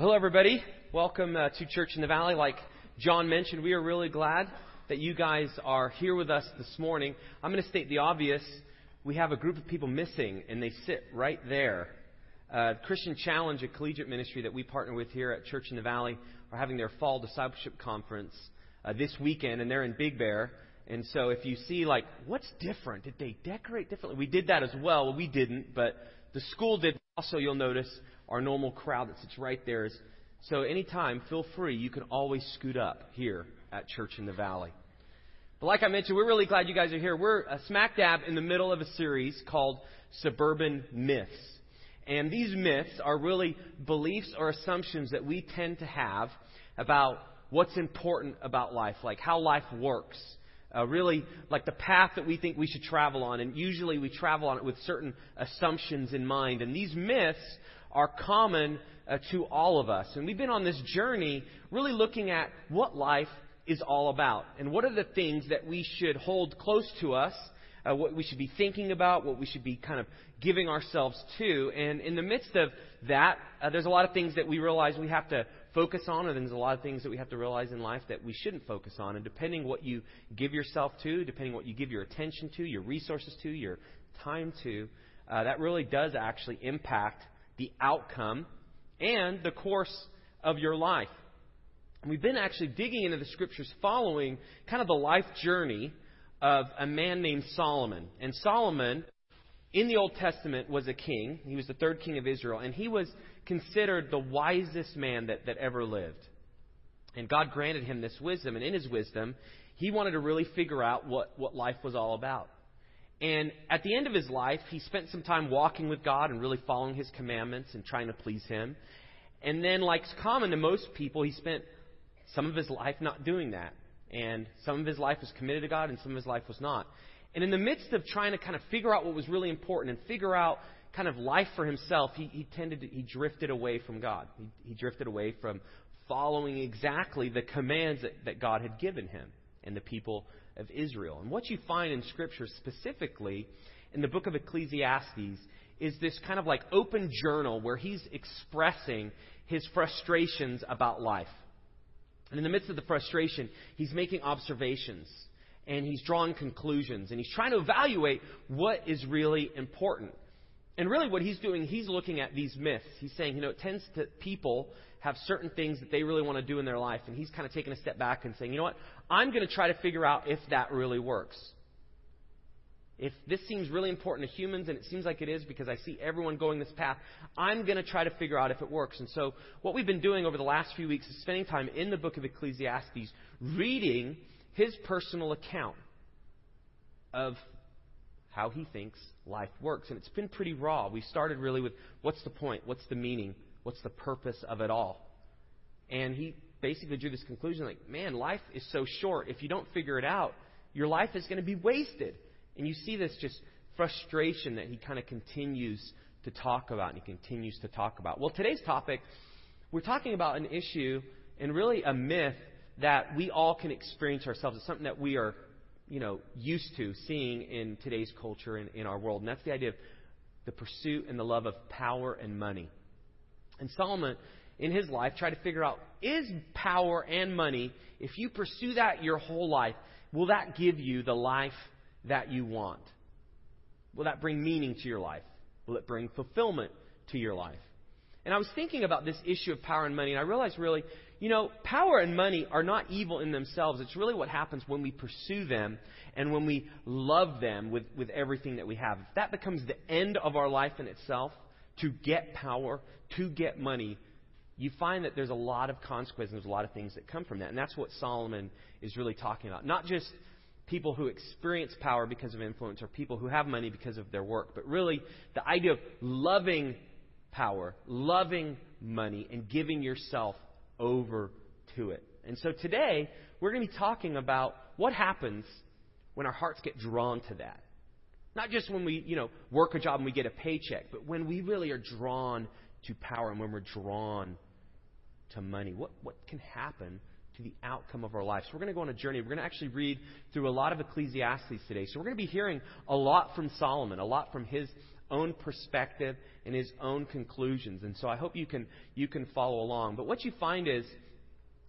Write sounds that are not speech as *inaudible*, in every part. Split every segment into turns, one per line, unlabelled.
Hello, everybody. Welcome uh, to Church in the Valley. Like John mentioned, we are really glad that you guys are here with us this morning. I'm going to state the obvious. We have a group of people missing, and they sit right there. Uh, Christian Challenge, a collegiate ministry that we partner with here at Church in the Valley, are having their fall discipleship conference uh, this weekend, and they're in Big Bear. And so if you see, like, what's different? Did they decorate differently? We did that as well. well we didn't, but the school did. Also, you'll notice our normal crowd that sits right there is. So anytime, feel free. You can always scoot up here at Church in the Valley. But like I mentioned, we're really glad you guys are here. We're uh, smack dab in the middle of a series called Suburban Myths. And these myths are really beliefs or assumptions that we tend to have about what's important about life, like how life works. Uh, really, like the path that we think we should travel on. And usually we travel on it with certain assumptions in mind. And these myths are common uh, to all of us. And we've been on this journey really looking at what life is all about and what are the things that we should hold close to us, uh, what we should be thinking about, what we should be kind of giving ourselves to. And in the midst of that, uh, there's a lot of things that we realize we have to focus on, and there's a lot of things that we have to realize in life that we shouldn't focus on. And depending what you give yourself to, depending what you give your attention to, your resources to, your time to, uh, that really does actually impact the outcome, and the course of your life. We've been actually digging into the scriptures following kind of the life journey of a man named Solomon. And Solomon, in the Old Testament, was a king. He was the third king of Israel, and he was considered the wisest man that, that ever lived. And God granted him this wisdom, and in his wisdom, he wanted to really figure out what, what life was all about. And at the end of his life, he spent some time walking with God and really following his commandments and trying to please him. And then, like common to most people, he spent some of his life not doing that. And some of his life was committed to God and some of his life was not. And in the midst of trying to kind of figure out what was really important and figure out kind of life for himself, he, he tended to, he drifted away from God. He, he drifted away from following exactly the commands that, that God had given him and the people of Israel. And what you find in Scripture, specifically in the book of Ecclesiastes, is this kind of like open journal where he's expressing his frustrations about life. And in the midst of the frustration, he's making observations and he's drawing conclusions and he's trying to evaluate what is really important. And really, what he's doing, he's looking at these myths. He's saying, you know, it tends to people have certain things that they really want to do in their life. And he's kind of taking a step back and saying, you know what? I'm going to try to figure out if that really works. If this seems really important to humans, and it seems like it is because I see everyone going this path, I'm going to try to figure out if it works. And so, what we've been doing over the last few weeks is spending time in the book of Ecclesiastes, reading his personal account of how he thinks life works. And it's been pretty raw. We started really with what's the point? What's the meaning? What's the purpose of it all? And he basically drew this conclusion like, man, life is so short. If you don't figure it out, your life is going to be wasted. And you see this just frustration that he kind of continues to talk about and he continues to talk about. Well, today's topic, we're talking about an issue and really a myth that we all can experience ourselves. It's something that we are, you know, used to seeing in today's culture and in our world. And that's the idea of the pursuit and the love of power and money. And Solomon, in his life, tried to figure out is power and money, if you pursue that your whole life, will that give you the life that you want? Will that bring meaning to your life? Will it bring fulfillment to your life? And I was thinking about this issue of power and money, and I realized really, you know, power and money are not evil in themselves. It's really what happens when we pursue them and when we love them with, with everything that we have. If that becomes the end of our life in itself, to get power, to get money, you find that there's a lot of consequences, there's a lot of things that come from that. And that's what Solomon is really talking about. Not just people who experience power because of influence or people who have money because of their work, but really the idea of loving power, loving money, and giving yourself over to it. And so today, we're going to be talking about what happens when our hearts get drawn to that. Not just when we, you know, work a job and we get a paycheck, but when we really are drawn to power and when we're drawn to money. What, what can happen to the outcome of our lives? So we're going to go on a journey. We're going to actually read through a lot of Ecclesiastes today. So we're going to be hearing a lot from Solomon, a lot from his own perspective and his own conclusions. And so I hope you can, you can follow along. But what you find is,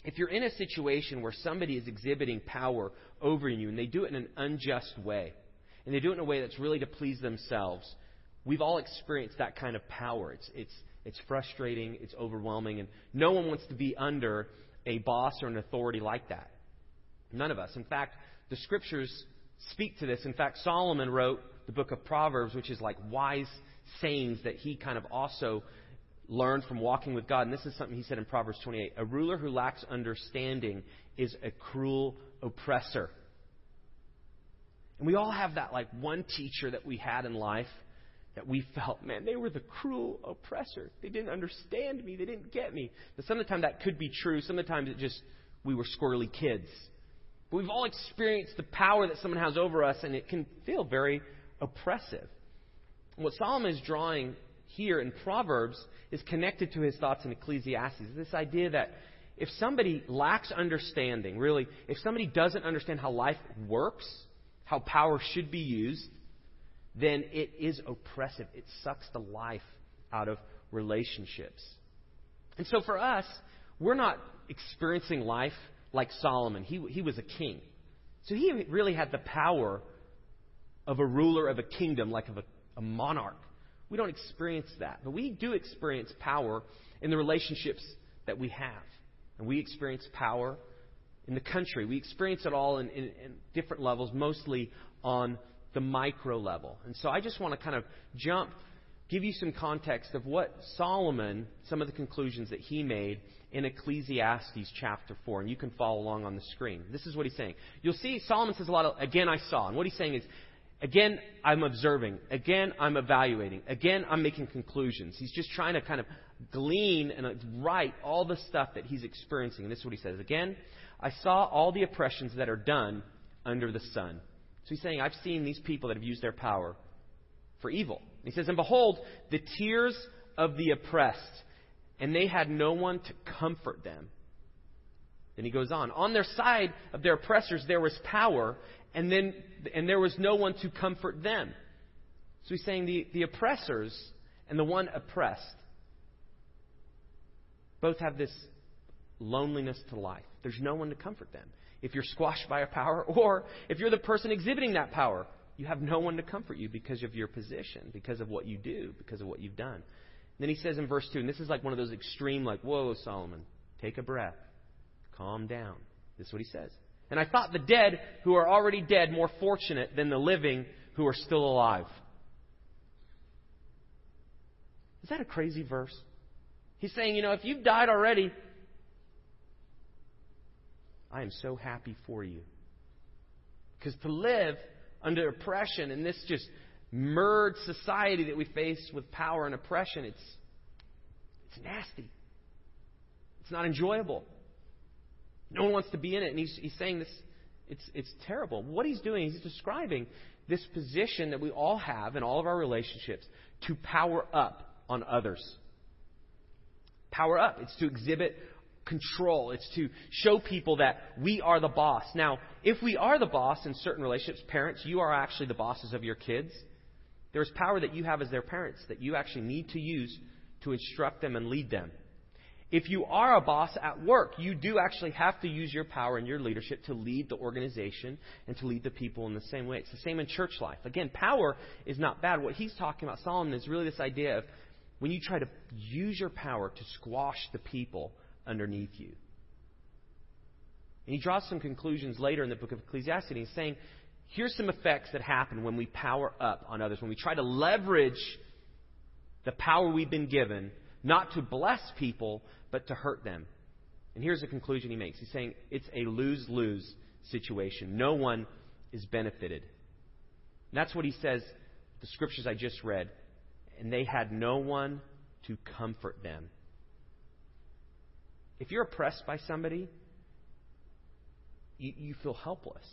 if you're in a situation where somebody is exhibiting power over you and they do it in an unjust way, and they do it in a way that's really to please themselves, we've all experienced that kind of power. It's, it's, it's frustrating, it's overwhelming, and no one wants to be under a boss or an authority like that. None of us. In fact, the scriptures speak to this. In fact, Solomon wrote the book of Proverbs, which is like wise sayings that he kind of also learned from walking with God. And this is something he said in Proverbs 28 A ruler who lacks understanding is a cruel oppressor. And we all have that like one teacher that we had in life that we felt, man, they were the cruel oppressor. They didn't understand me. They didn't get me. But some of the time that could be true. Some of the times it just, we were squirrely kids. But we've all experienced the power that someone has over us, and it can feel very oppressive. What Solomon is drawing here in Proverbs is connected to his thoughts in Ecclesiastes. This idea that if somebody lacks understanding, really, if somebody doesn't understand how life works, how power should be used, then it is oppressive. It sucks the life out of relationships. And so for us, we're not experiencing life like Solomon. He, he was a king. So he really had the power of a ruler of a kingdom, like of a, a monarch. We don't experience that. But we do experience power in the relationships that we have. And we experience power in the country. We experience it all in, in, in different levels, mostly on the micro level. And so I just want to kind of jump, give you some context of what Solomon, some of the conclusions that he made in Ecclesiastes chapter 4. And you can follow along on the screen. This is what he's saying. You'll see Solomon says a lot of, again, I saw. And what he's saying is, again, I'm observing. Again, I'm evaluating. Again, I'm making conclusions. He's just trying to kind of glean and write all the stuff that he's experiencing. And this is what he says. Again, I saw all the oppressions that are done under the sun. So he's saying, I've seen these people that have used their power for evil. He says, And behold, the tears of the oppressed, and they had no one to comfort them. Then he goes on. On their side of their oppressors there was power, and then and there was no one to comfort them. So he's saying the, the oppressors and the one oppressed both have this loneliness to life. There's no one to comfort them if you're squashed by a power, *laughs* or if you're the person exhibiting that power, you have no one to comfort you because of your position, because of what you do, because of what you've done. And then he says in verse 2, and this is like one of those extreme, like, whoa, Solomon, take a breath, calm down. This is what he says. And I thought the dead who are already dead more fortunate than the living who are still alive. Is that a crazy verse? He's saying, you know, if you've died already, I am so happy for you. Because to live under oppression in this just merged society that we face with power and oppression, it's, it's nasty. It's not enjoyable. No one wants to be in it. And he's, he's saying this, it's, it's terrible. What he's doing is he's describing this position that we all have in all of our relationships to power up on others. Power up. It's to exhibit control. It's to show people that we are the boss. Now, if we are the boss in certain relationships, parents, you are actually the bosses of your kids. There's power that you have as their parents that you actually need to use to instruct them and lead them. If you are a boss at work, you do actually have to use your power and your leadership to lead the organization and to lead the people in the same way. It's the same in church life. Again, power is not bad. What he's talking about, Solomon, is really this idea of when you try to use your power to squash the people underneath you. And he draws some conclusions later in the book of Ecclesiastes. He's saying, here's some effects that happen when we power up on others, when we try to leverage the power we've been given, not to bless people, but to hurt them. And here's the conclusion he makes. He's saying it's a lose lose situation. No one is benefited. And that's what he says, the scriptures I just read. And they had no one to comfort them. If you're oppressed by somebody, you, you feel helpless.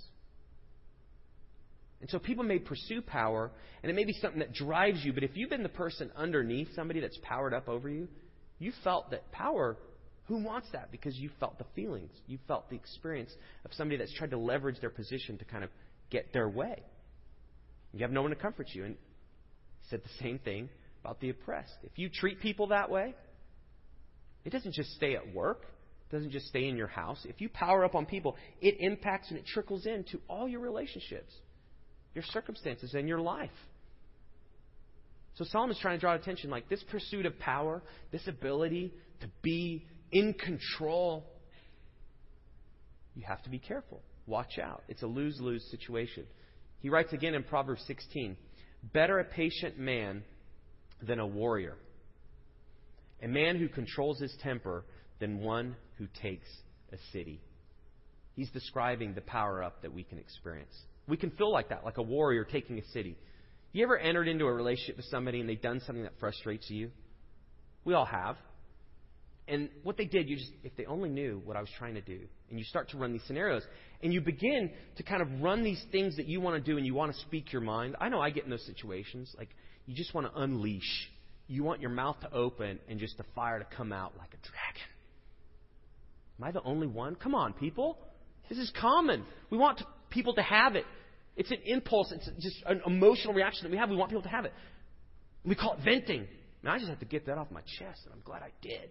And so people may pursue power, and it may be something that drives you, but if you've been the person underneath somebody that's powered up over you, you felt that power. Who wants that? Because you felt the feelings. You felt the experience of somebody that's tried to leverage their position to kind of get their way. You have no one to comfort you. And said the same thing about the oppressed. If you treat people that way, it doesn't just stay at work, it doesn't just stay in your house. If you power up on people, it impacts and it trickles into all your relationships, your circumstances, and your life. So Solomon's trying to draw attention like this pursuit of power, this ability to be in control, you have to be careful. Watch out. It's a lose lose situation. He writes again in Proverbs 16 Better a patient man than a warrior, a man who controls his temper than one who takes a city. He's describing the power up that we can experience. We can feel like that, like a warrior taking a city. You ever entered into a relationship with somebody and they've done something that frustrates you? We all have. And what they did, you just, if they only knew what I was trying to do, and you start to run these scenarios, and you begin to kind of run these things that you want to do and you want to speak your mind. I know I get in those situations. Like, you just want to unleash. You want your mouth to open and just the fire to come out like a dragon. Am I the only one? Come on, people. This is common. We want people to have it. It's an impulse. It's just an emotional reaction that we have. We want people to have it. We call it venting. I just have to get that off my chest, and I'm glad I did.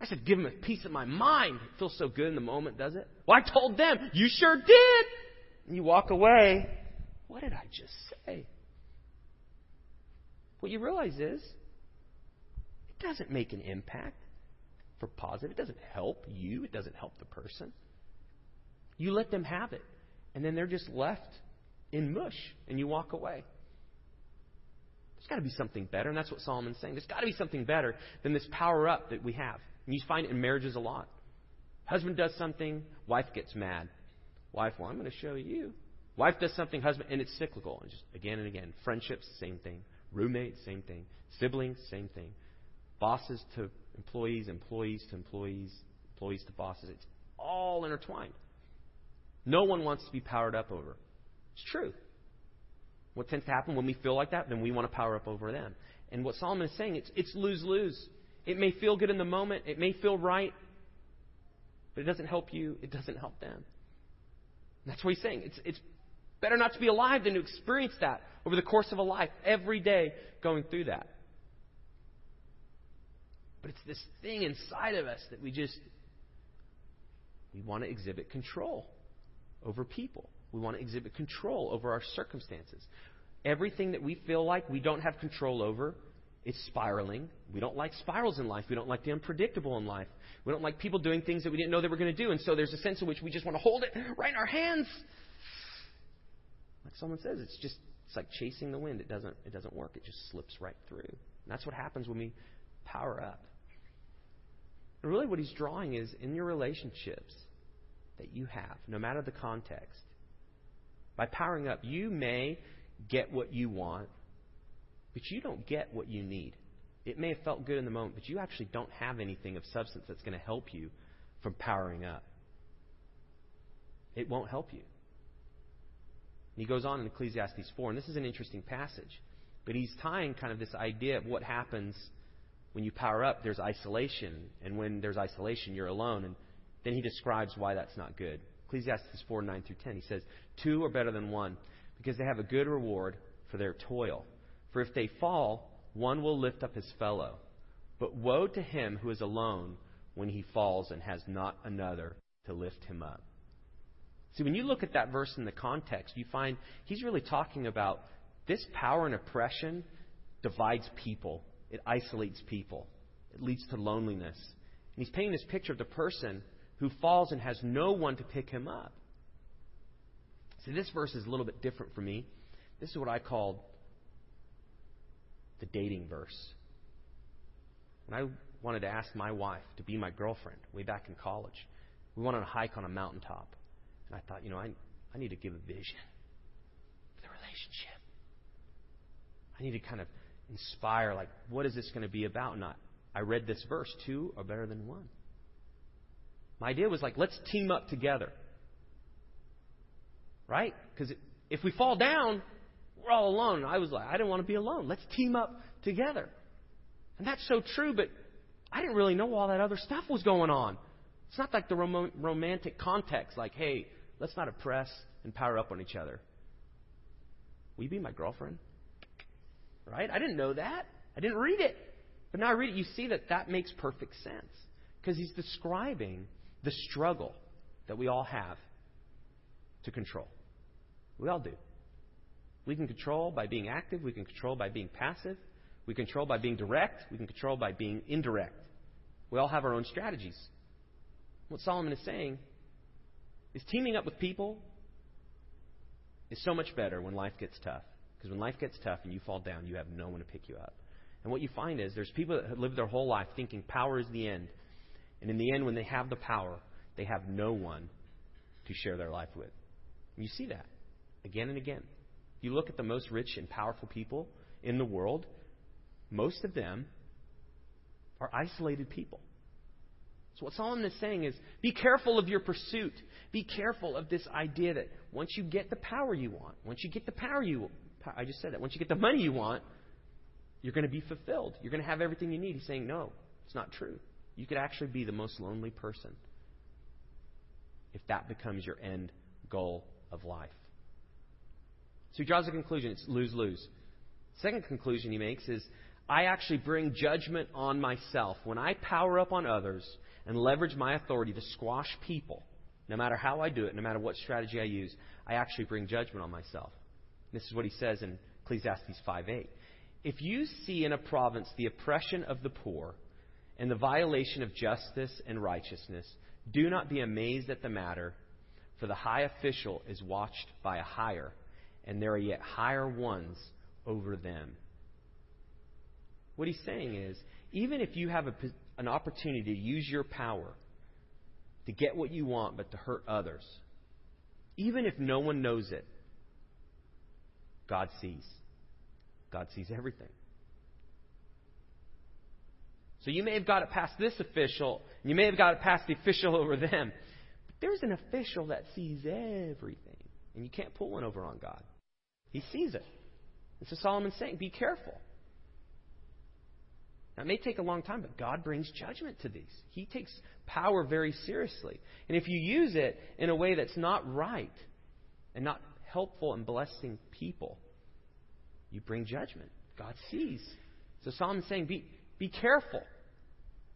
I said, give them a piece of my mind. It feels so good in the moment, does it? Well, I told them, you sure did. And you walk away. What did I just say? What you realize is, it doesn't make an impact for positive. It doesn't help you. It doesn't help the person. You let them have it, and then they're just left in mush, and you walk away. There's got to be something better, and that's what Solomon's saying. There's got to be something better than this power up that we have. And you find it in marriages a lot. Husband does something, wife gets mad. Wife, well, I'm going to show you. Wife does something, husband, and it's cyclical. And just again and again. Friendships, same thing. Roommates, same thing. Siblings, same thing. Bosses to employees, employees to employees, employees to bosses. It's all intertwined. No one wants to be powered up over. It's true. What tends to happen when we feel like that, then we want to power up over them. And what Solomon is saying, it's, it's lose lose. It may feel good in the moment, it may feel right, but it doesn't help you, it doesn't help them. That's what he's saying. It's, it's better not to be alive than to experience that over the course of a life, every day going through that. But it's this thing inside of us that we just we want to exhibit control over people. We want to exhibit control over our circumstances. Everything that we feel like we don't have control over, it's spiraling. We don't like spirals in life. We don't like the unpredictable in life. We don't like people doing things that we didn't know they were going to do. And so there's a sense in which we just want to hold it right in our hands. Like someone says, it's just it's like chasing the wind. It doesn't it doesn't work. It just slips right through. And that's what happens when we power up. And really what he's drawing is in your relationships that you have, no matter the context. By powering up, you may get what you want but you don't get what you need. It may have felt good in the moment, but you actually don't have anything of substance that's going to help you from powering up. It won't help you. And he goes on in Ecclesiastes 4, and this is an interesting passage, but he's tying kind of this idea of what happens when you power up. There's isolation, and when there's isolation, you're alone. And then he describes why that's not good. Ecclesiastes 4, 9 through 10. He says, Two are better than one, because they have a good reward for their toil. For if they fall, one will lift up his fellow. But woe to him who is alone when he falls and has not another to lift him up. See, when you look at that verse in the context, you find he's really talking about this power and oppression divides people, it isolates people, it leads to loneliness. And he's painting this picture of the person who falls and has no one to pick him up. See, this verse is a little bit different for me. This is what I call the dating verse. When I wanted to ask my wife to be my girlfriend way back in college, we went on a hike on a mountaintop. And I thought, you know, I, I need to give a vision for the relationship. I need to kind of inspire, like, what is this going to be about? And I, I read this verse two are better than one. My idea was like, let's team up together. Right? Because if we fall down, we're all alone. And I was like, I didn't want to be alone. Let's team up together. And that's so true, but I didn't really know all that other stuff was going on. It's not like the rom- romantic context, like, hey, let's not oppress and power up on each other. Will you be my girlfriend? right? I didn't know that. I didn't read it. But now I read it, you see that that makes perfect sense. Because he's describing the struggle that we all have to control. We all do. We can control by being active, we can control by being passive, we control by being direct, we can control by being indirect. We all have our own strategies. What Solomon is saying is teaming up with people is so much better when life gets tough. Because when life gets tough and you fall down, you have no one to pick you up. And what you find is there's people that live their whole life thinking power is the end. And in the end, when they have the power, they have no one to share their life with. You see that again and again. You look at the most rich and powerful people in the world, most of them are isolated people. So, what Solomon is saying is be careful of your pursuit. Be careful of this idea that once you get the power you want, once you get the power you I just said that. Once you get the money you want, you're going to be fulfilled. You're going to have everything you need. He's saying, no, it's not true. You could actually be the most lonely person if that becomes your end goal of life. So he draws a conclusion it's lose lose. Second conclusion he makes is I actually bring judgment on myself. When I power up on others and leverage my authority to squash people, no matter how I do it, no matter what strategy I use, I actually bring judgment on myself. This is what he says in Ecclesiastes 5:8. If you see in a province the oppression of the poor and the violation of justice and righteousness, do not be amazed at the matter, for the high official is watched by a higher, and there are yet higher ones over them. What he's saying is, even if you have a, an opportunity to use your power to get what you want but to hurt others, even if no one knows it, God sees. God sees everything. So you may have got it past this official, you may have got it past the official over them. But there's an official that sees everything. And you can't pull one over on God. He sees it. And so Solomon's saying, be careful. Now, it may take a long time, but God brings judgment to these. He takes power very seriously. And if you use it in a way that's not right and not helpful and blessing people, you bring judgment. God sees. So Solomon's saying, be, be careful.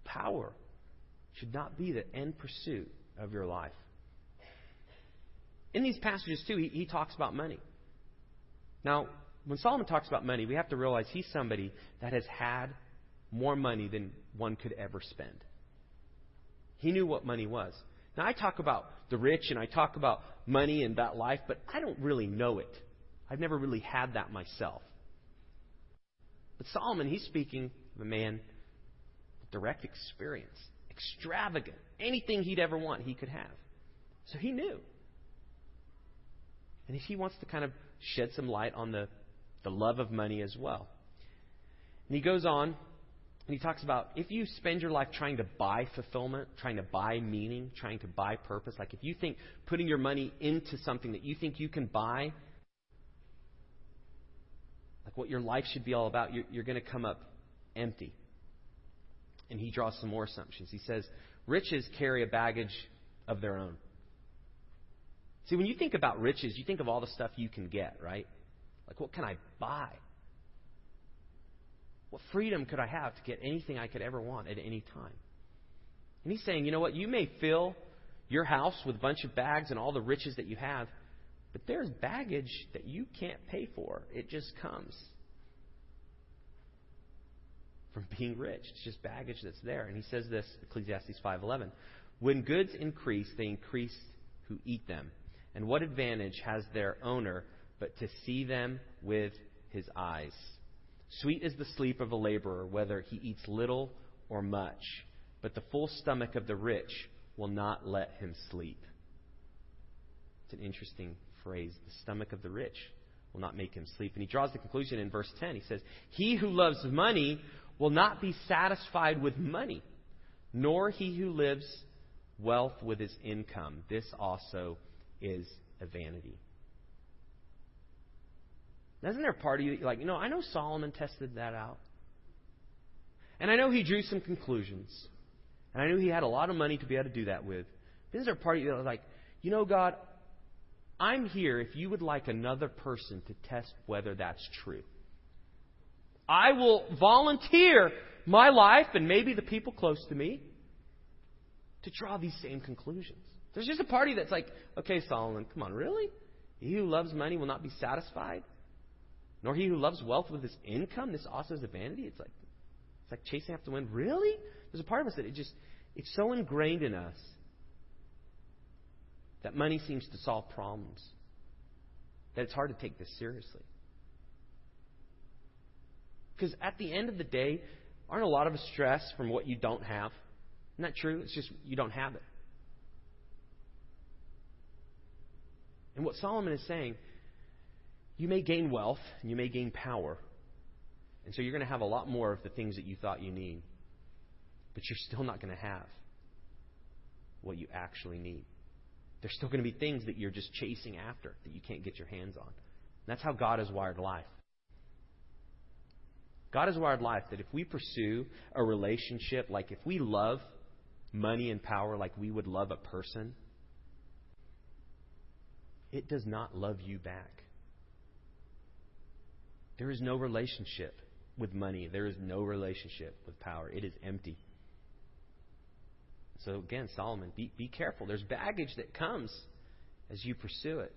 Power should not be the end pursuit of your life. In these passages, too, he, he talks about money. Now, when Solomon talks about money, we have to realize he's somebody that has had more money than one could ever spend. He knew what money was. Now, I talk about the rich and I talk about money and that life, but I don't really know it. I've never really had that myself. But Solomon, he's speaking a man direct experience, extravagant. Anything he'd ever want, he could have. So he knew. And he wants to kind of shed some light on the, the love of money as well. And he goes on and he talks about if you spend your life trying to buy fulfillment, trying to buy meaning, trying to buy purpose, like if you think putting your money into something that you think you can buy, like what your life should be all about, you're, you're going to come up empty. And he draws some more assumptions. He says, riches carry a baggage of their own. See, when you think about riches, you think of all the stuff you can get, right? Like, what can I buy? What freedom could I have to get anything I could ever want at any time? And he's saying, you know what? You may fill your house with a bunch of bags and all the riches that you have, but there's baggage that you can't pay for. It just comes from being rich. It's just baggage that's there. And he says this, Ecclesiastes 5:11, "When goods increase, they increase who eat them. And what advantage has their owner but to see them with his eyes?" Sweet is the sleep of a laborer, whether he eats little or much, but the full stomach of the rich will not let him sleep. It's an interesting phrase. The stomach of the rich will not make him sleep. And he draws the conclusion in verse 10. He says, He who loves money will not be satisfied with money, nor he who lives wealth with his income. This also is a vanity. Isn't there a part of you like, you know, I know Solomon tested that out. And I know he drew some conclusions. And I knew he had a lot of money to be able to do that with. Isn't there a part of you like, you know, God, I'm here if you would like another person to test whether that's true. I will volunteer my life and maybe the people close to me to draw these same conclusions. There's just a party that's like, okay, Solomon, come on, really? He who loves money will not be satisfied, nor he who loves wealth with his income. This also is a vanity. It's like it's like chasing after wind. Really? There's a part of us that it just it's so ingrained in us that money seems to solve problems that it's hard to take this seriously. Because at the end of the day, aren't a lot of us stressed from what you don't have? Isn't that true? It's just you don't have it. And what Solomon is saying, you may gain wealth and you may gain power. And so you're going to have a lot more of the things that you thought you need. But you're still not going to have what you actually need. There's still going to be things that you're just chasing after that you can't get your hands on. That's how God has wired life. God has wired life that if we pursue a relationship, like if we love money and power like we would love a person, it does not love you back. There is no relationship with money. There is no relationship with power. It is empty. So again, Solomon, be, be careful. There's baggage that comes as you pursue it.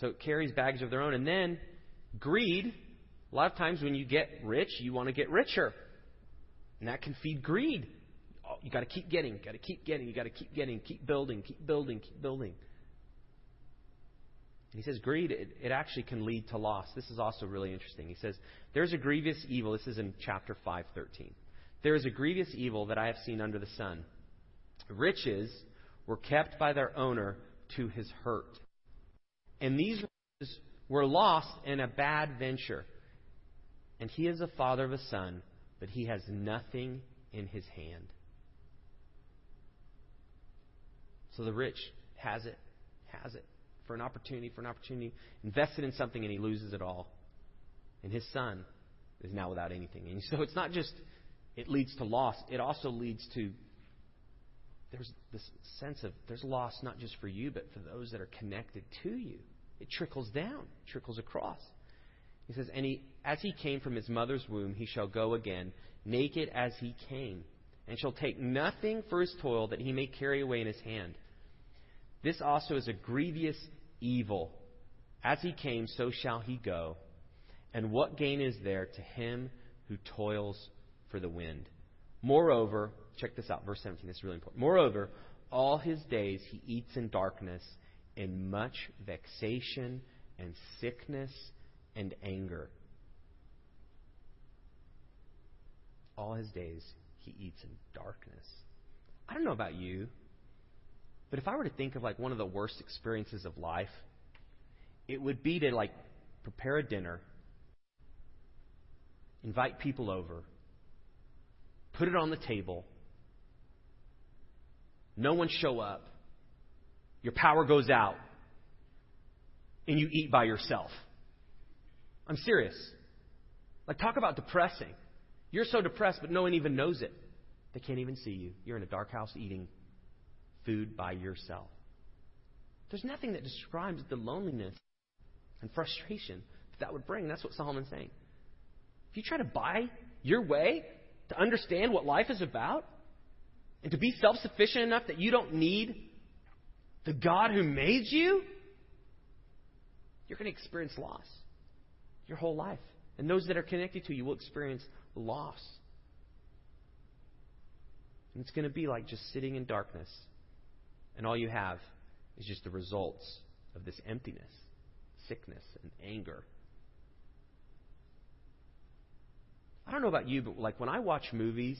So it carries baggage of their own. And then greed. A lot of times when you get rich, you want to get richer. And that can feed greed. Oh, you got to keep getting, got to keep getting, you got to keep getting, keep building, keep building, keep building. And he says greed, it, it actually can lead to loss. This is also really interesting. He says, There's a grievous evil. This is in chapter 513. There is a grievous evil that I have seen under the sun. Riches were kept by their owner to his hurt. And these riches were lost in a bad venture. And he is a father of a son, but he has nothing in his hand. So the rich has it, has it for an opportunity, for an opportunity, invested in something and he loses it all. And his son is now without anything. And so it's not just it leads to loss, it also leads to there's this sense of there's loss not just for you, but for those that are connected to you. It trickles down, trickles across. He says, And he, as he came from his mother's womb, he shall go again, naked as he came, and shall take nothing for his toil that he may carry away in his hand. This also is a grievous evil. As he came, so shall he go. And what gain is there to him who toils for the wind? Moreover, check this out, verse 17, this is really important. Moreover, all his days he eats in darkness, in much vexation and sickness and anger. All his days he eats in darkness. I don't know about you, but if I were to think of like one of the worst experiences of life, it would be to like prepare a dinner, invite people over, put it on the table, no one show up, your power goes out, and you eat by yourself. I'm serious. Like, talk about depressing. You're so depressed, but no one even knows it. They can't even see you. You're in a dark house eating food by yourself. There's nothing that describes the loneliness and frustration that that would bring. That's what Solomon's saying. If you try to buy your way to understand what life is about and to be self sufficient enough that you don't need the God who made you, you're going to experience loss your whole life. And those that are connected to you will experience loss. And it's going to be like just sitting in darkness and all you have is just the results of this emptiness, sickness, and anger. I don't know about you, but like when I watch movies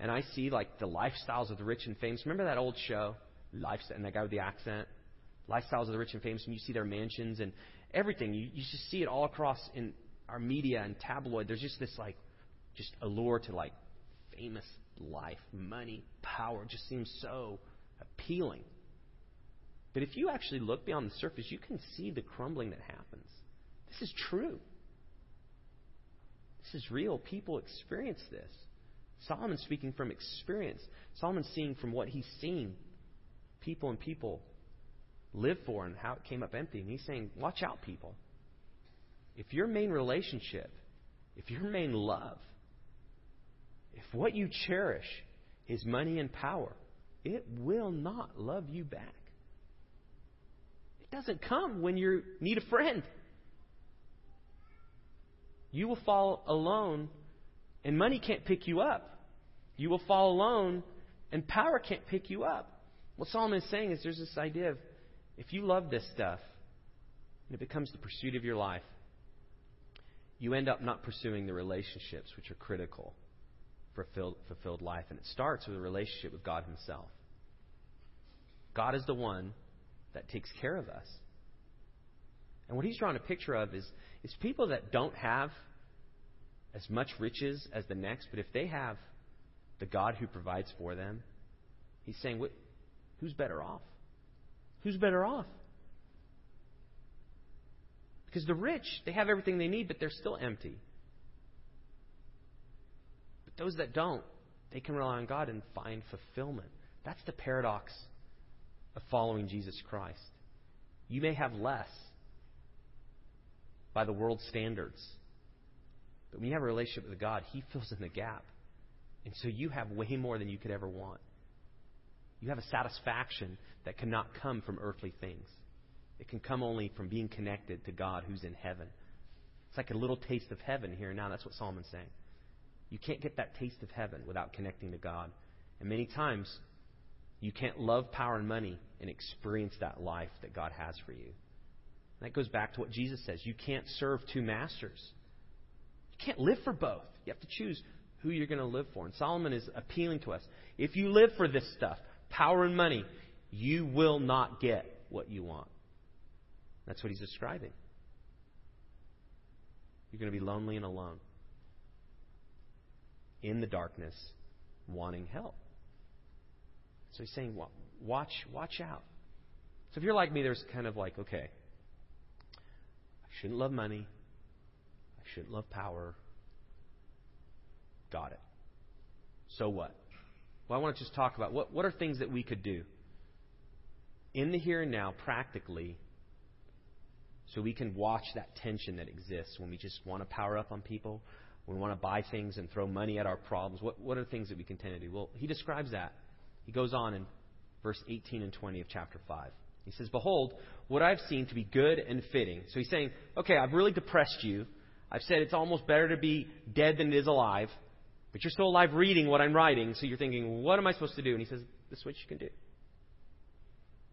and I see like the lifestyles of the rich and famous, remember that old show, Lifestyle, and that guy with the accent, Lifestyles of the Rich and Famous, and you see their mansions and everything. You, you just see it all across in our media and tabloid. There's just this like, just allure to like famous life, money, power. It just seems so appealing. But if you actually look beyond the surface, you can see the crumbling that happens. This is true. This is real. People experience this. Solomon's speaking from experience. Solomon's seeing from what he's seen people and people live for and how it came up empty. And he's saying, watch out, people. If your main relationship if your main love, if what you cherish is money and power, it will not love you back. It doesn't come when you need a friend. You will fall alone, and money can't pick you up. You will fall alone, and power can't pick you up. What Solomon is saying is there's this idea of if you love this stuff, and it becomes the pursuit of your life, you end up not pursuing the relationships which are critical for fulfilled, fulfilled life. And it starts with a relationship with God Himself. God is the one that takes care of us. And what He's drawing a picture of is, is people that don't have as much riches as the next, but if they have the God who provides for them, He's saying, who's better off? Who's better off? Because the rich, they have everything they need, but they're still empty. But those that don't, they can rely on God and find fulfillment. That's the paradox of following Jesus Christ. You may have less by the world's standards, but when you have a relationship with God, He fills in the gap. And so you have way more than you could ever want. You have a satisfaction that cannot come from earthly things. It can come only from being connected to God who's in heaven. It's like a little taste of heaven here and now. That's what Solomon's saying. You can't get that taste of heaven without connecting to God. And many times, you can't love power and money and experience that life that God has for you. And that goes back to what Jesus says. You can't serve two masters. You can't live for both. You have to choose who you're going to live for. And Solomon is appealing to us. If you live for this stuff, power and money, you will not get what you want. That's what he's describing. You're going to be lonely and alone. In the darkness, wanting help. So he's saying, watch, watch out. So if you're like me, there's kind of like, okay, I shouldn't love money. I shouldn't love power. Got it. So what? Well, I want to just talk about what, what are things that we could do in the here and now, practically, so we can watch that tension that exists when we just want to power up on people, when we want to buy things and throw money at our problems. What, what are the things that we can tend to do? Well, he describes that. He goes on in verse 18 and 20 of chapter 5. He says, Behold, what I've seen to be good and fitting. So he's saying, okay, I've really depressed you. I've said it's almost better to be dead than it is alive. But you're still alive reading what I'm writing, so you're thinking, what am I supposed to do? And he says, this is what you can do.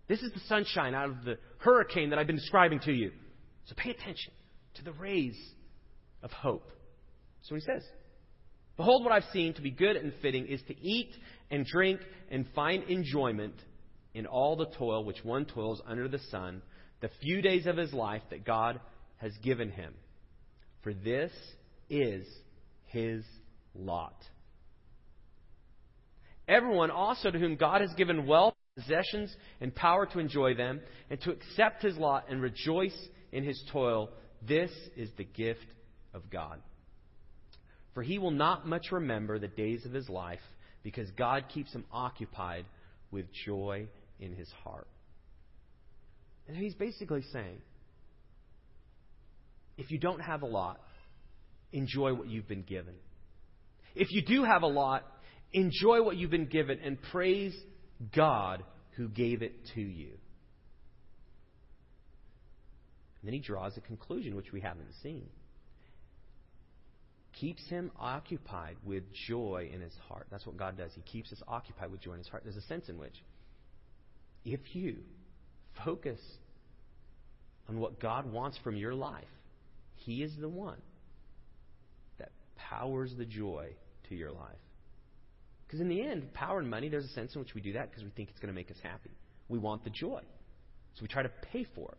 This is the sunshine out of the hurricane that I've been describing to you. So pay attention to the rays of hope. So he says, Behold, what I've seen to be good and fitting is to eat and drink and find enjoyment in all the toil which one toils under the sun, the few days of his life that God has given him. For this is his lot. Everyone also to whom God has given wealth, possessions, and power to enjoy them, and to accept his lot and rejoice in his toil, this is the gift of God. For he will not much remember the days of his life, because God keeps him occupied with joy in his heart. And he's basically saying if you don't have a lot, enjoy what you've been given. If you do have a lot, enjoy what you've been given and praise God who gave it to you. And then he draws a conclusion which we haven't seen. Keeps him occupied with joy in his heart. That's what God does. He keeps us occupied with joy in his heart. There's a sense in which, if you focus on what God wants from your life, He is the one that powers the joy to your life. Because in the end, power and money, there's a sense in which we do that because we think it's going to make us happy. We want the joy. So we try to pay for it.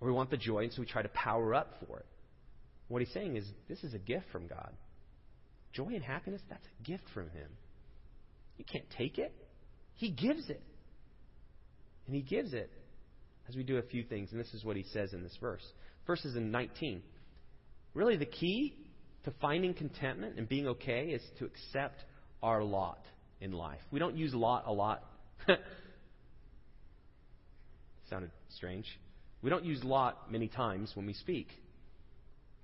Or we want the joy, and so we try to power up for it. What he's saying is this is a gift from God. Joy and happiness, that's a gift from Him. You can't take it, He gives it. And He gives it as we do a few things. And this is what He says in this verse. Verses in 19. Really, the key to finding contentment and being okay is to accept our lot in life. We don't use lot a lot. *laughs* Sounded strange. We don't use lot many times when we speak.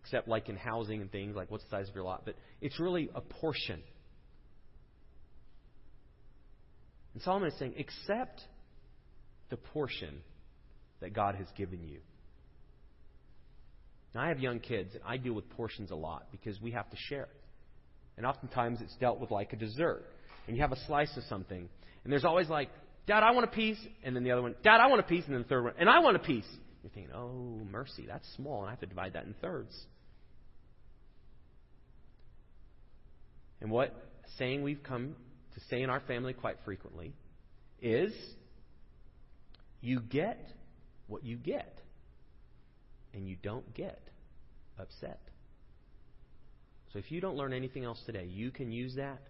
except like in housing and things, like what's the size of your lot, but it's really a portion. And Solomon is saying, accept the portion that God has given you. Now, I have young kids, and I deal with portions a lot because we have to share. And oftentimes it's dealt with like a dessert. And you have a slice of something, and there's always like, Dad, I want a piece. And then the other one, Dad, I want a piece. And then the third one, and I want a piece. You're thinking, oh, mercy, that's small, and I have to divide that in thirds. And what saying we've come to say in our family quite frequently is you get what you get, and you don't get upset. So if you don't learn anything else today, you can use that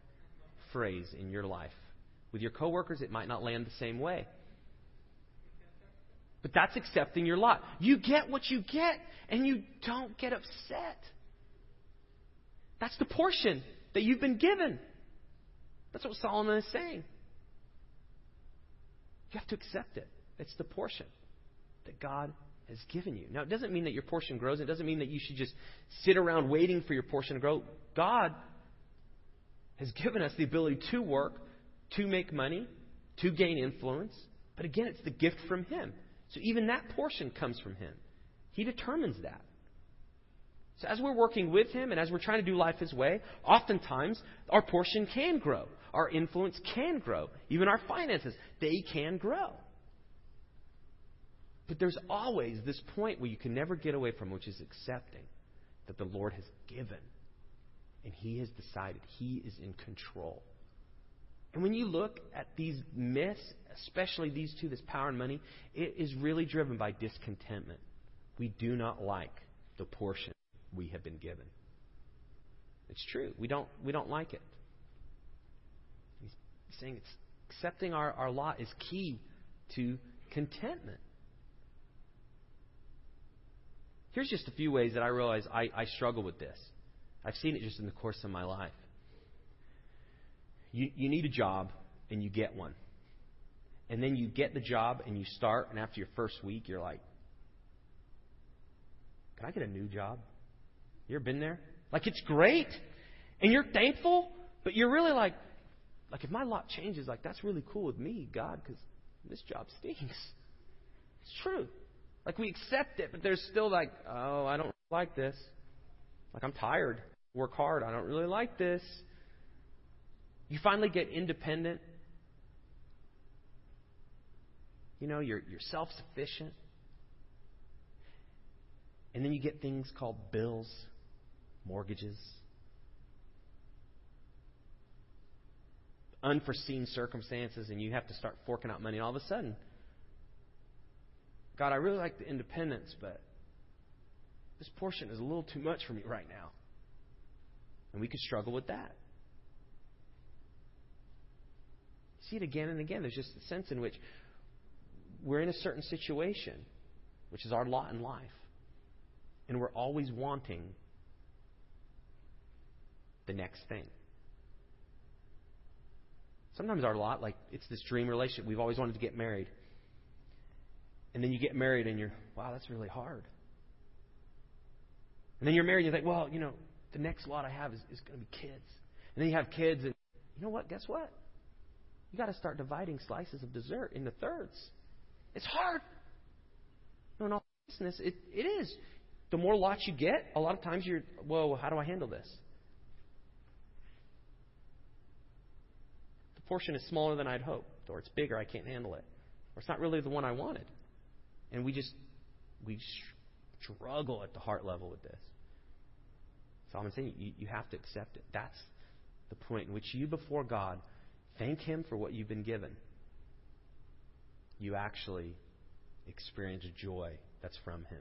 phrase in your life. With your coworkers, it might not land the same way. But that's accepting your lot. You get what you get, and you don't get upset. That's the portion that you've been given. That's what Solomon is saying. You have to accept it. It's the portion that God has given you. Now, it doesn't mean that your portion grows. It doesn't mean that you should just sit around waiting for your portion to grow. God has given us the ability to work, to make money, to gain influence. But again, it's the gift from Him. So even that portion comes from Him. He determines that. So as we're working with Him and as we're trying to do life His way, oftentimes our portion can grow. Our influence can grow. Even our finances, they can grow. But there's always this point where you can never get away from, which is accepting that the Lord has given. And He has decided He is in control. And when you look at these myths, especially these two, this power and money, it is really driven by discontentment. We do not like the portion we have been given. It's true. We don't, we don't like it. He's saying it's accepting our, our lot is key to contentment. Here's just a few ways that I realize I, I struggle with this. I've seen it just in the course of my life. You, you need a job, and you get one. And then you get the job, and you start, and after your first week, you're like, Can I get a new job? You ever been there? Like, it's great, and you're thankful, but you're really like, like if my lot changes, like that's really cool with me, God, because this job stinks. It's true. Like we accept it, but there's still like, oh, I don't like this. Like I'm tired. Work hard. I don't really like this. You finally get independent. You know, you're, you're self sufficient. And then you get things called bills, mortgages, unforeseen circumstances, and you have to start forking out money. And all of a sudden, God, I really like the independence, but this portion is a little too much for me right now. And we could struggle with that. see it again and again. There's just a sense in which we're in a certain situation, which is our lot in life, and we're always wanting the next thing. Sometimes our lot, like it's this dream relationship. We've always wanted to get married. And then you get married and you're, wow, that's really hard. And then you're married and you think, well, you know, the next lot I have is, is going to be kids. And then you have kids and you know what? Guess what? you got to start dividing slices of dessert into thirds. It's hard. No, in all seriousness, it, it is. The more lots you get, a lot of times you're, whoa, how do I handle this? The portion is smaller than I'd hoped, or it's bigger, I can't handle it. Or it's not really the one I wanted. And we just, we struggle at the heart level with this. So I'm saying you, you have to accept it. That's the point in which you, before God, Thank Him for what you've been given. You actually experience a joy that's from Him.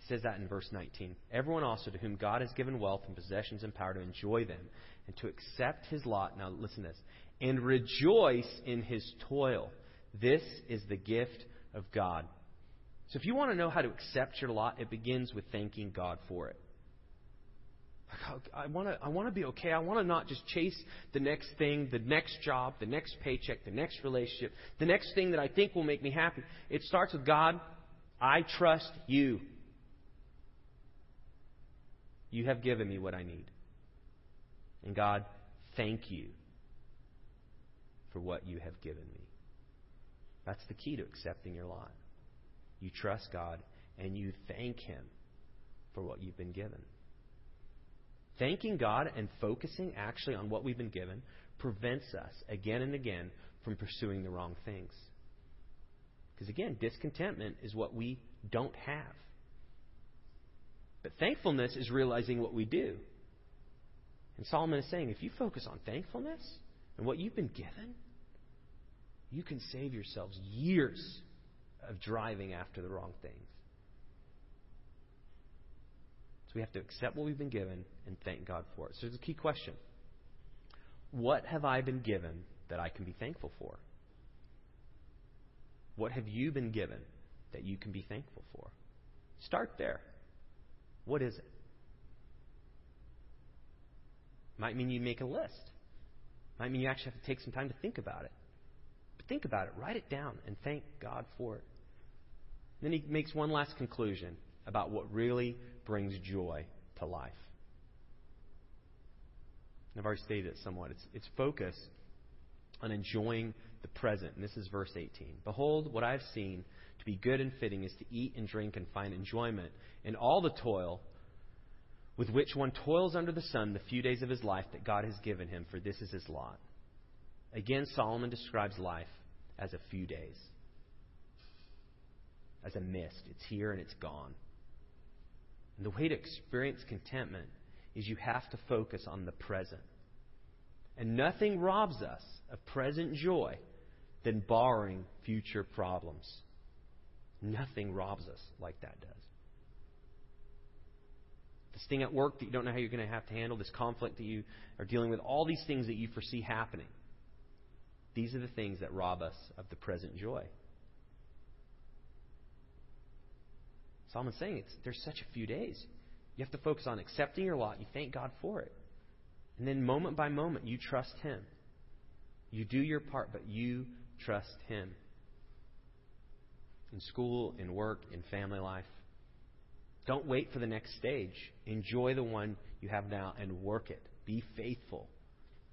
He says that in verse 19. Everyone also to whom God has given wealth and possessions and power to enjoy them and to accept his lot. Now, listen to this. And rejoice in his toil. This is the gift of God. So, if you want to know how to accept your lot, it begins with thanking God for it. I want to I want to be okay. I want to not just chase the next thing, the next job, the next paycheck, the next relationship, the next thing that I think will make me happy. It starts with God, I trust you. You have given me what I need. And God, thank you for what you have given me. That's the key to accepting your lot. You trust God and you thank Him for what you've been given. Thanking God and focusing actually on what we've been given prevents us again and again from pursuing the wrong things. Because again, discontentment is what we don't have. But thankfulness is realizing what we do. And Solomon is saying if you focus on thankfulness and what you've been given, you can save yourselves years of driving after the wrong things. So we have to accept what we've been given and thank God for it. So there's a key question What have I been given that I can be thankful for? What have you been given that you can be thankful for? Start there. What is it? Might mean you make a list. Might mean you actually have to take some time to think about it. Think about it, write it down, and thank God for it. Then he makes one last conclusion about what really brings joy to life. I've already stated it somewhat. It's, it's focus on enjoying the present. And this is verse 18. Behold, what I have seen to be good and fitting is to eat and drink and find enjoyment in all the toil with which one toils under the sun the few days of his life that God has given him, for this is his lot. Again, Solomon describes life as a few days, as a mist. It's here and it's gone. And the way to experience contentment is you have to focus on the present. And nothing robs us of present joy than borrowing future problems. Nothing robs us like that does. This thing at work that you don't know how you're going to have to handle, this conflict that you are dealing with, all these things that you foresee happening. These are the things that rob us of the present joy. Solomon's saying it's, there's such a few days. You have to focus on accepting your lot. You thank God for it. And then moment by moment, you trust Him. You do your part, but you trust Him. In school, in work, in family life. Don't wait for the next stage. Enjoy the one you have now and work it. Be faithful.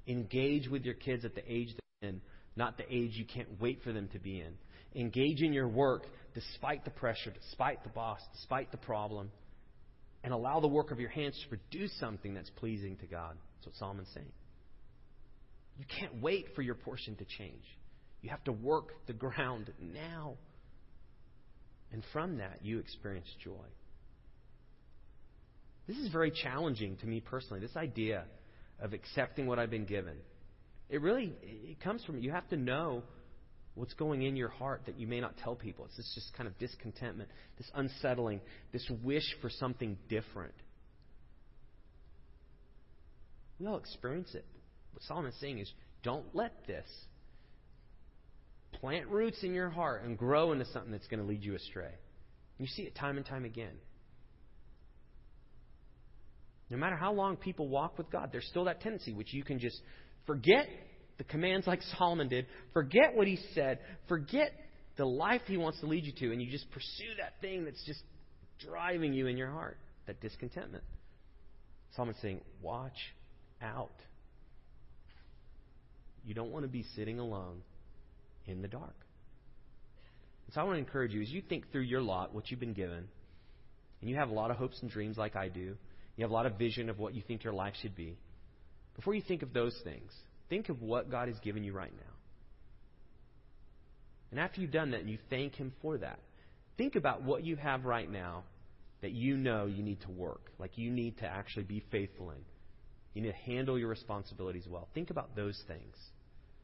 Engage with your kids at the age they're in, not the age you can't wait for them to be in. Engage in your work despite the pressure, despite the boss, despite the problem, and allow the work of your hands to produce something that's pleasing to God. That's what Solomon's saying. You can't wait for your portion to change. You have to work the ground now. And from that, you experience joy. This is very challenging to me personally, this idea of accepting what I've been given. It really it comes from you have to know what's going in your heart that you may not tell people. It's this just kind of discontentment, this unsettling, this wish for something different. We all experience it. What Solomon's saying is don't let this plant roots in your heart and grow into something that's going to lead you astray. You see it time and time again. No matter how long people walk with God, there's still that tendency which you can just forget the commands like Solomon did, forget what he said, forget the life he wants to lead you to, and you just pursue that thing that's just driving you in your heart, that discontentment. Solomon's saying, watch out. You don't want to be sitting alone in the dark. And so I want to encourage you as you think through your lot, what you've been given, and you have a lot of hopes and dreams like I do, you have a lot of vision of what you think your life should be. Before you think of those things, Think of what God has given you right now. And after you've done that and you thank Him for that, think about what you have right now that you know you need to work, like you need to actually be faithful in. You need to handle your responsibilities well. Think about those things.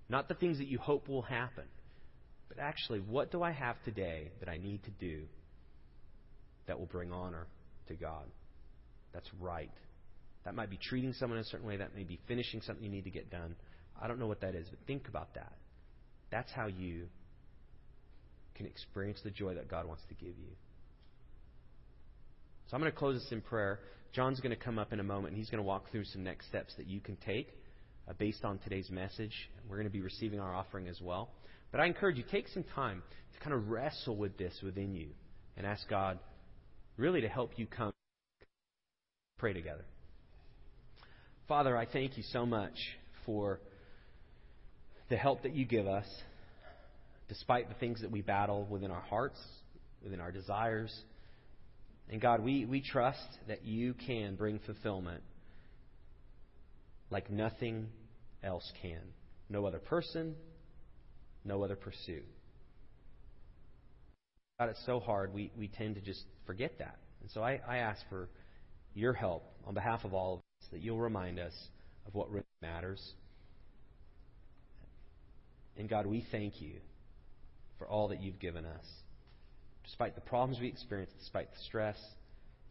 Not the things that you hope will happen, but actually, what do I have today that I need to do that will bring honor to God? That's right. That might be treating someone a certain way. That may be finishing something you need to get done. I don't know what that is, but think about that. That's how you can experience the joy that God wants to give you. So I'm going to close this in prayer. John's going to come up in a moment, and he's going to walk through some next steps that you can take uh, based on today's message. We're going to be receiving our offering as well. But I encourage you, take some time to kind of wrestle with this within you and ask God really to help you come. Pray together. Father, I thank you so much for the help that you give us, despite the things that we battle within our hearts, within our desires. And God, we, we trust that you can bring fulfillment like nothing else can. No other person, no other pursuit. God, it's so hard. We, we tend to just forget that. And so I, I ask for your help on behalf of all of us that you'll remind us of what really matters. And God, we thank you for all that you've given us. Despite the problems we experience, despite the stress,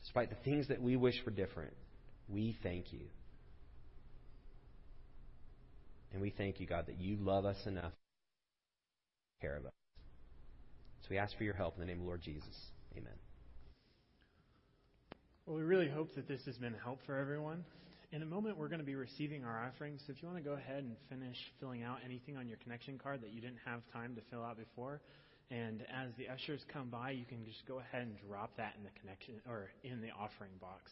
despite the things that we wish were different, we thank you. And we thank you, God, that you love us enough to care of us. So we ask for your help in the name of Lord Jesus. Amen.
Well, we really hope that this has been help for everyone. In a moment, we're going to be receiving our offerings. So if you want to go ahead and finish filling out anything on your connection card that you didn't have time to fill out before, and as the ushers come by, you can just go ahead and drop that in the connection or in the offering box.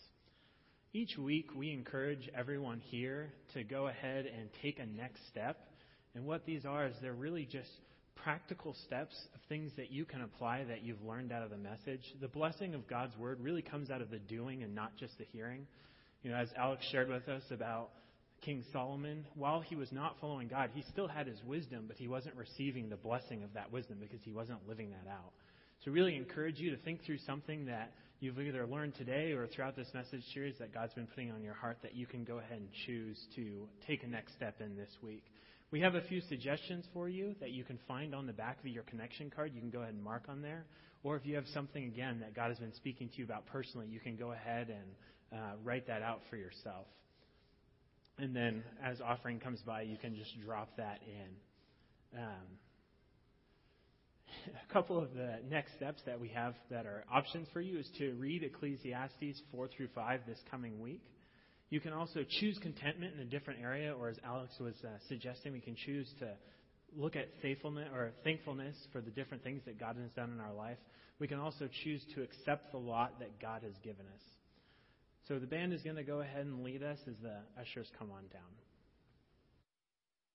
Each week, we encourage everyone here to go ahead and take a next step. And what these are is they're really just practical steps of things that you can apply that you've learned out of the message. The blessing of God's word really comes out of the doing and not just the hearing. You know, as Alex shared with us about King Solomon, while he was not following God, he still had his wisdom, but he wasn't receiving the blessing of that wisdom because he wasn't living that out. So, really encourage you to think through something that you've either learned today or throughout this message series that God's been putting on your heart that you can go ahead and choose to take a next step in this week. We have a few suggestions for you that you can find on the back of your connection card. You can go ahead and mark on there. Or if you have something, again, that God has been speaking to you about personally, you can go ahead and uh, write that out for yourself. And then as offering comes by, you can just drop that in. Um, *laughs* a couple of the next steps that we have that are options for you is to read Ecclesiastes 4 through 5 this coming week. You can also choose contentment in a different area, or as Alex was uh, suggesting, we can choose to look at faithfulness or thankfulness for the different things that God has done in our life. We can also choose to accept the lot that God has given us. So the band is going to go ahead and lead us as the ushers come on down.